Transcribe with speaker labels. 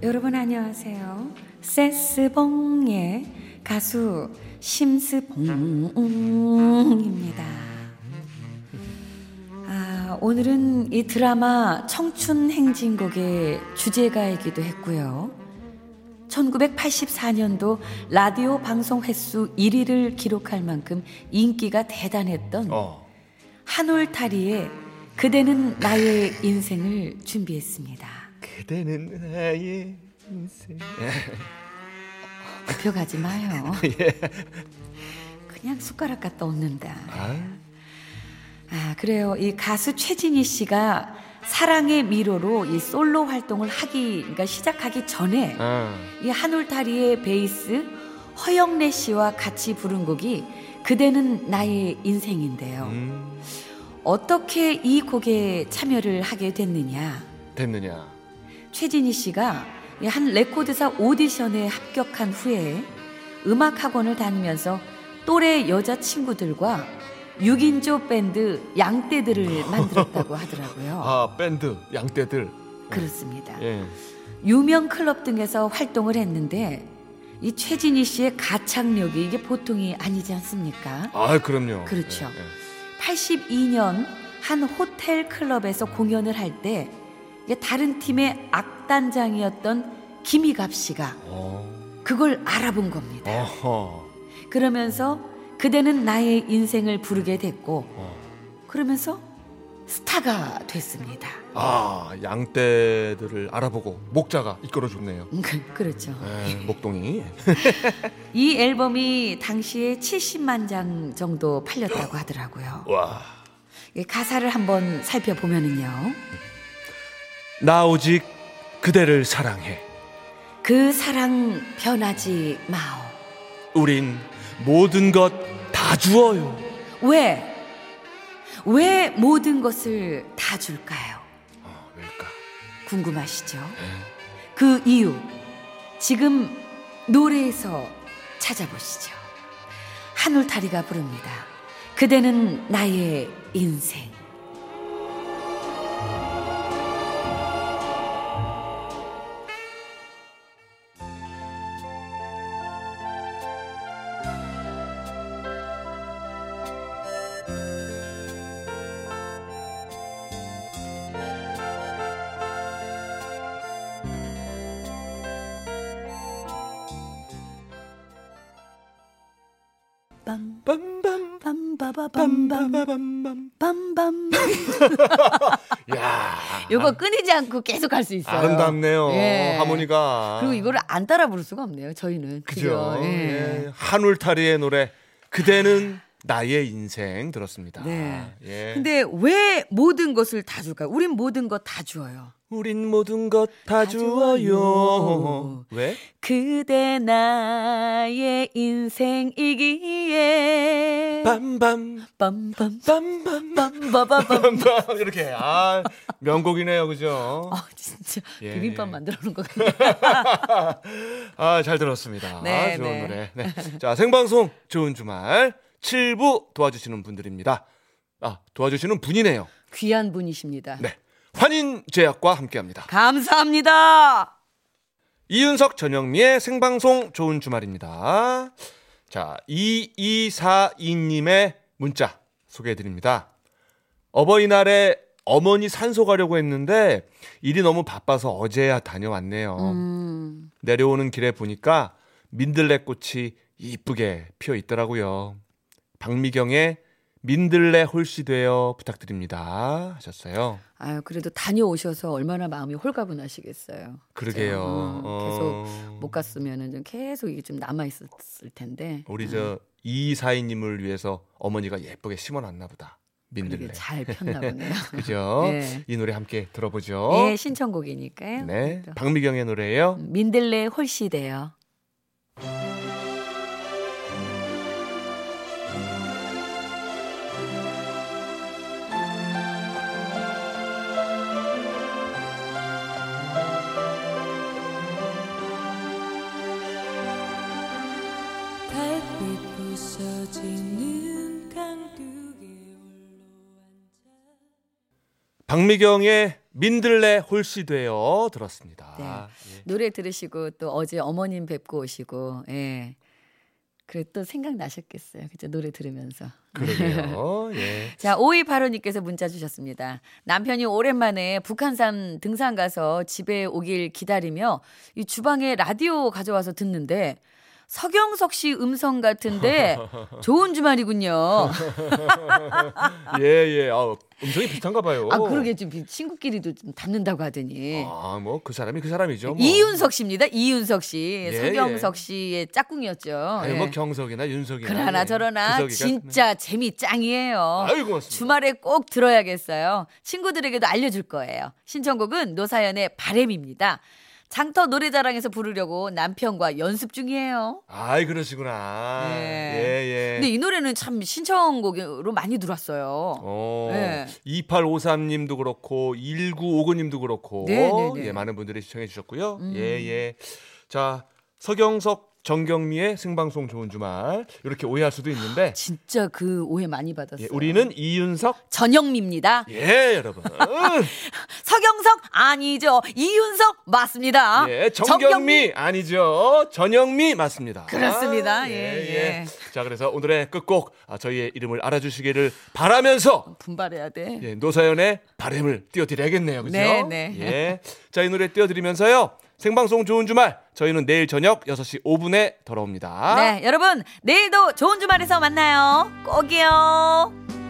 Speaker 1: 아, 여러분 안녕하세요. 세스봉의 가수 심스봉입니다. 아, 오늘은 이 드라마 청춘 행진곡의 주제가이기도 했고요. 1984년도 라디오 방송 횟수 1위를 기록할 만큼 인기가 대단했던
Speaker 2: 어.
Speaker 1: 한올타리의 그대는 나의 인생을 준비했습니다.
Speaker 2: 그대는 나의 인생.
Speaker 1: 굽혀가지 마요.
Speaker 2: 예.
Speaker 1: 그냥 숟가락 갖다 얹는다.
Speaker 2: 아,
Speaker 1: 아, 그래요. 이 가수 최진희 씨가 사랑의 미로로 이 솔로 활동을 하기, 그러니까 시작하기 전에
Speaker 2: 아.
Speaker 1: 이 한울타리의 베이스 허영래 씨와 같이 부른 곡이 그대는 나의 인생인데요.
Speaker 2: 음,
Speaker 1: 어떻게 이 곡에 참여를 하게 됐느냐?
Speaker 2: 됐느냐?
Speaker 1: 최진희 씨가 이한 레코드사 오디션에 합격한 후에 음악 학원을 다니면서 또래 여자 친구들과 6인조 밴드 양떼들을 만들었다고 하더라고요.
Speaker 2: 아 밴드 양떼들.
Speaker 1: 그렇습니다.
Speaker 2: 예.
Speaker 1: 유명 클럽 등에서 활동을 했는데 이 최진희 씨의 가창력이 이게 보통이 아니지 않습니까?
Speaker 2: 아 그럼요.
Speaker 1: 그렇죠.
Speaker 2: 예, 예.
Speaker 1: 82년 한 호텔 클럽에서 공연을 할 때 다른 팀의 악단장이었던 김희갑 씨가
Speaker 2: 어.
Speaker 1: 그걸 알아본 겁니다.
Speaker 2: 어허.
Speaker 1: 그러면서 그대는 나의 인생을 부르게 됐고
Speaker 2: 어.
Speaker 1: 그러면서 스타가 됐습니다.
Speaker 2: 아 양떼들을 알아보고 목자가 이끌어줬네요.
Speaker 1: 음, 그- 그렇죠.
Speaker 2: 예, 목동이.
Speaker 1: 이 앨범이 당시에 70만 장 정도 팔렸다고 하더라고요.
Speaker 2: 와.
Speaker 1: 이 가사를 한번 살펴보면은요.
Speaker 2: 나 오직 그대를 사랑해.
Speaker 1: 그 사랑 변하지 마오.
Speaker 2: 우린 모든 것 다 주어요.
Speaker 1: 왜? 왜 모든 것을 다 줄까요?
Speaker 2: 어, 왜일까?
Speaker 1: 궁금하시죠? 그 이유 지금 노래에서 찾아보시죠. 한울타리가 부릅니다. 그대는 나의 인생. 빰
Speaker 2: 빰빰
Speaker 1: 빰바바밤밤
Speaker 2: 빰빰빰빰.
Speaker 1: 빰밤.
Speaker 2: 야.
Speaker 1: 요거 끊이지 않고 계속 할 수 있어요.
Speaker 2: 아름답네요.
Speaker 1: 예.
Speaker 2: 하모니가.
Speaker 1: 그리고 이거를 안 따라 부를 수가 없네요. 저희는.
Speaker 2: 그죠.
Speaker 1: 예.
Speaker 2: 예. 한울타리의 노래 그대는 나의 인생 들었습니다.
Speaker 1: 네.
Speaker 2: 예.
Speaker 1: 근데 왜 모든 것을 다 줄까요? 우린 모든 것 다 주어요.
Speaker 2: 우린 모든 것 다 주어요. 왜?
Speaker 1: 그대 나의 인생이기에
Speaker 2: 빰빰
Speaker 1: 빰빰
Speaker 2: 빰빰
Speaker 1: 빰바바밤
Speaker 2: 빰빰 이렇게 아 명곡이네요, 그죠?
Speaker 1: 아 진짜
Speaker 2: 예,
Speaker 1: 비빔밥
Speaker 2: 예.
Speaker 1: 만들어 놓은 것 같네.
Speaker 2: 아, 잘 들었습니다.
Speaker 1: 네,
Speaker 2: 아, 좋은
Speaker 1: 네.
Speaker 2: 노래. 네. 자, 생방송 좋은 주말 7부 도와주시는 분들입니다. 아, 도와주시는 분이네요.
Speaker 1: 귀한 분이십니다.
Speaker 2: 네. 환인 제약과 함께 합니다.
Speaker 1: 감사합니다.
Speaker 2: 이윤석 전영미의 생방송 좋은 주말입니다. 자, 2242님의 문자 소개해 드립니다. 어버이날에 어머니 산소 가려고 했는데 일이 너무 바빠서 어제야 다녀왔네요.
Speaker 1: 음,
Speaker 2: 내려오는 길에 보니까 민들레 꽃이 이쁘게 피어 있더라고요. 박미경의 민들레 홀씨 되어 부탁드립니다. 하셨어요.
Speaker 1: 아유 그래도 다녀오셔서 얼마나 마음이 홀가분하시겠어요.
Speaker 2: 그러게요.
Speaker 1: 어,
Speaker 2: 어.
Speaker 1: 계속 못 갔으면은 좀 계속 이게 좀 남아 있었을 텐데.
Speaker 2: 우리 저 이사이님을 위해서 어머니가 예쁘게 심어놨나 보다. 민들레.
Speaker 1: 잘 폈나 보네요.
Speaker 2: 그죠?
Speaker 1: 네.
Speaker 2: 이 노래 함께 들어보죠.
Speaker 1: 예, 신청곡이니까요.
Speaker 2: 네.
Speaker 1: 또.
Speaker 2: 박미경의 노래예요.
Speaker 1: 민들레 홀씨돼요.
Speaker 2: 박미경의 민들레 홀씨 되어 들었습니다.
Speaker 1: 네.
Speaker 2: 예.
Speaker 1: 노래 들으시고 또 어제 어머님 뵙고 오시고 예. 그래 또 생각나셨겠어요. 그죠? 노래 들으면서.
Speaker 2: 그러게요. 예.
Speaker 1: 자, 5285님께서 문자 주셨습니다. 남편이 오랜만에 북한산 등산 가서 집에 오길 기다리며 이 주방에 라디오 가져와서 듣는데 서경석 씨 음성 같은데 좋은 주말이군요.
Speaker 2: 예, 예. 아, 음성이 비슷한가 봐요.
Speaker 1: 아, 그러게 좀 친구끼리도 좀 닮는다고 하더니.
Speaker 2: 아, 뭐 그 사람이 그 사람이죠. 뭐.
Speaker 1: 이윤석 씨입니다. 이윤석 씨.
Speaker 2: 예,
Speaker 1: 서경석 씨의 짝꿍이었죠.
Speaker 2: 아니,
Speaker 1: 예.
Speaker 2: 뭐 경석이나 윤석이나.
Speaker 1: 그러나
Speaker 2: 예.
Speaker 1: 저러나
Speaker 2: 구석이가-
Speaker 1: 진짜 재미 짱이에요.
Speaker 2: 아유, 고맙습니다.
Speaker 1: 주말에 꼭 들어야겠어요. 친구들에게도 알려줄 거예요. 신청곡은 노사연의 바램입니다. 장터 노래자랑에서 부르려고 남편과 연습 중이에요.
Speaker 2: 아이 그러시구나.
Speaker 1: 네.
Speaker 2: 예, 예.
Speaker 1: 근데 이 노래는 참 신청곡으로 많이 들어왔어요.
Speaker 2: 어,
Speaker 1: 네.
Speaker 2: 2853님도 그렇고 1959님도 그렇고
Speaker 1: 네, 네, 네.
Speaker 2: 예, 많은 분들이 시청해 주셨고요.
Speaker 1: 음.
Speaker 2: 예, 예. 자, 서경석 정경미의 생방송 좋은 주말 이렇게 오해할 수도 있는데
Speaker 1: 진짜 그 오해 많이 받았어요.
Speaker 2: 예, 우리는 이윤석
Speaker 1: 전영미입니다.
Speaker 2: 예, 여러분.
Speaker 1: 서경석 아니죠. 이윤석 맞습니다.
Speaker 2: 예, 정경미 아니죠. 전영미 맞습니다.
Speaker 1: 그렇습니다. 예, 예.
Speaker 2: 자, 그래서 오늘의 끝곡 아, 저희의 이름을 알아주시기를 바라면서
Speaker 1: 분발해야 돼.
Speaker 2: 예, 노사연의 바램을 띄워드려야겠네요. 그죠?
Speaker 1: 네, 네.
Speaker 2: 예. 자, 이 노래 띄워드리면서요. 생방송 좋은 주말. 저희는 내일 저녁 6시 5분에 돌아옵니다.
Speaker 1: 네, 여러분 내일도 좋은 주말에서 만나요. 꼭이요.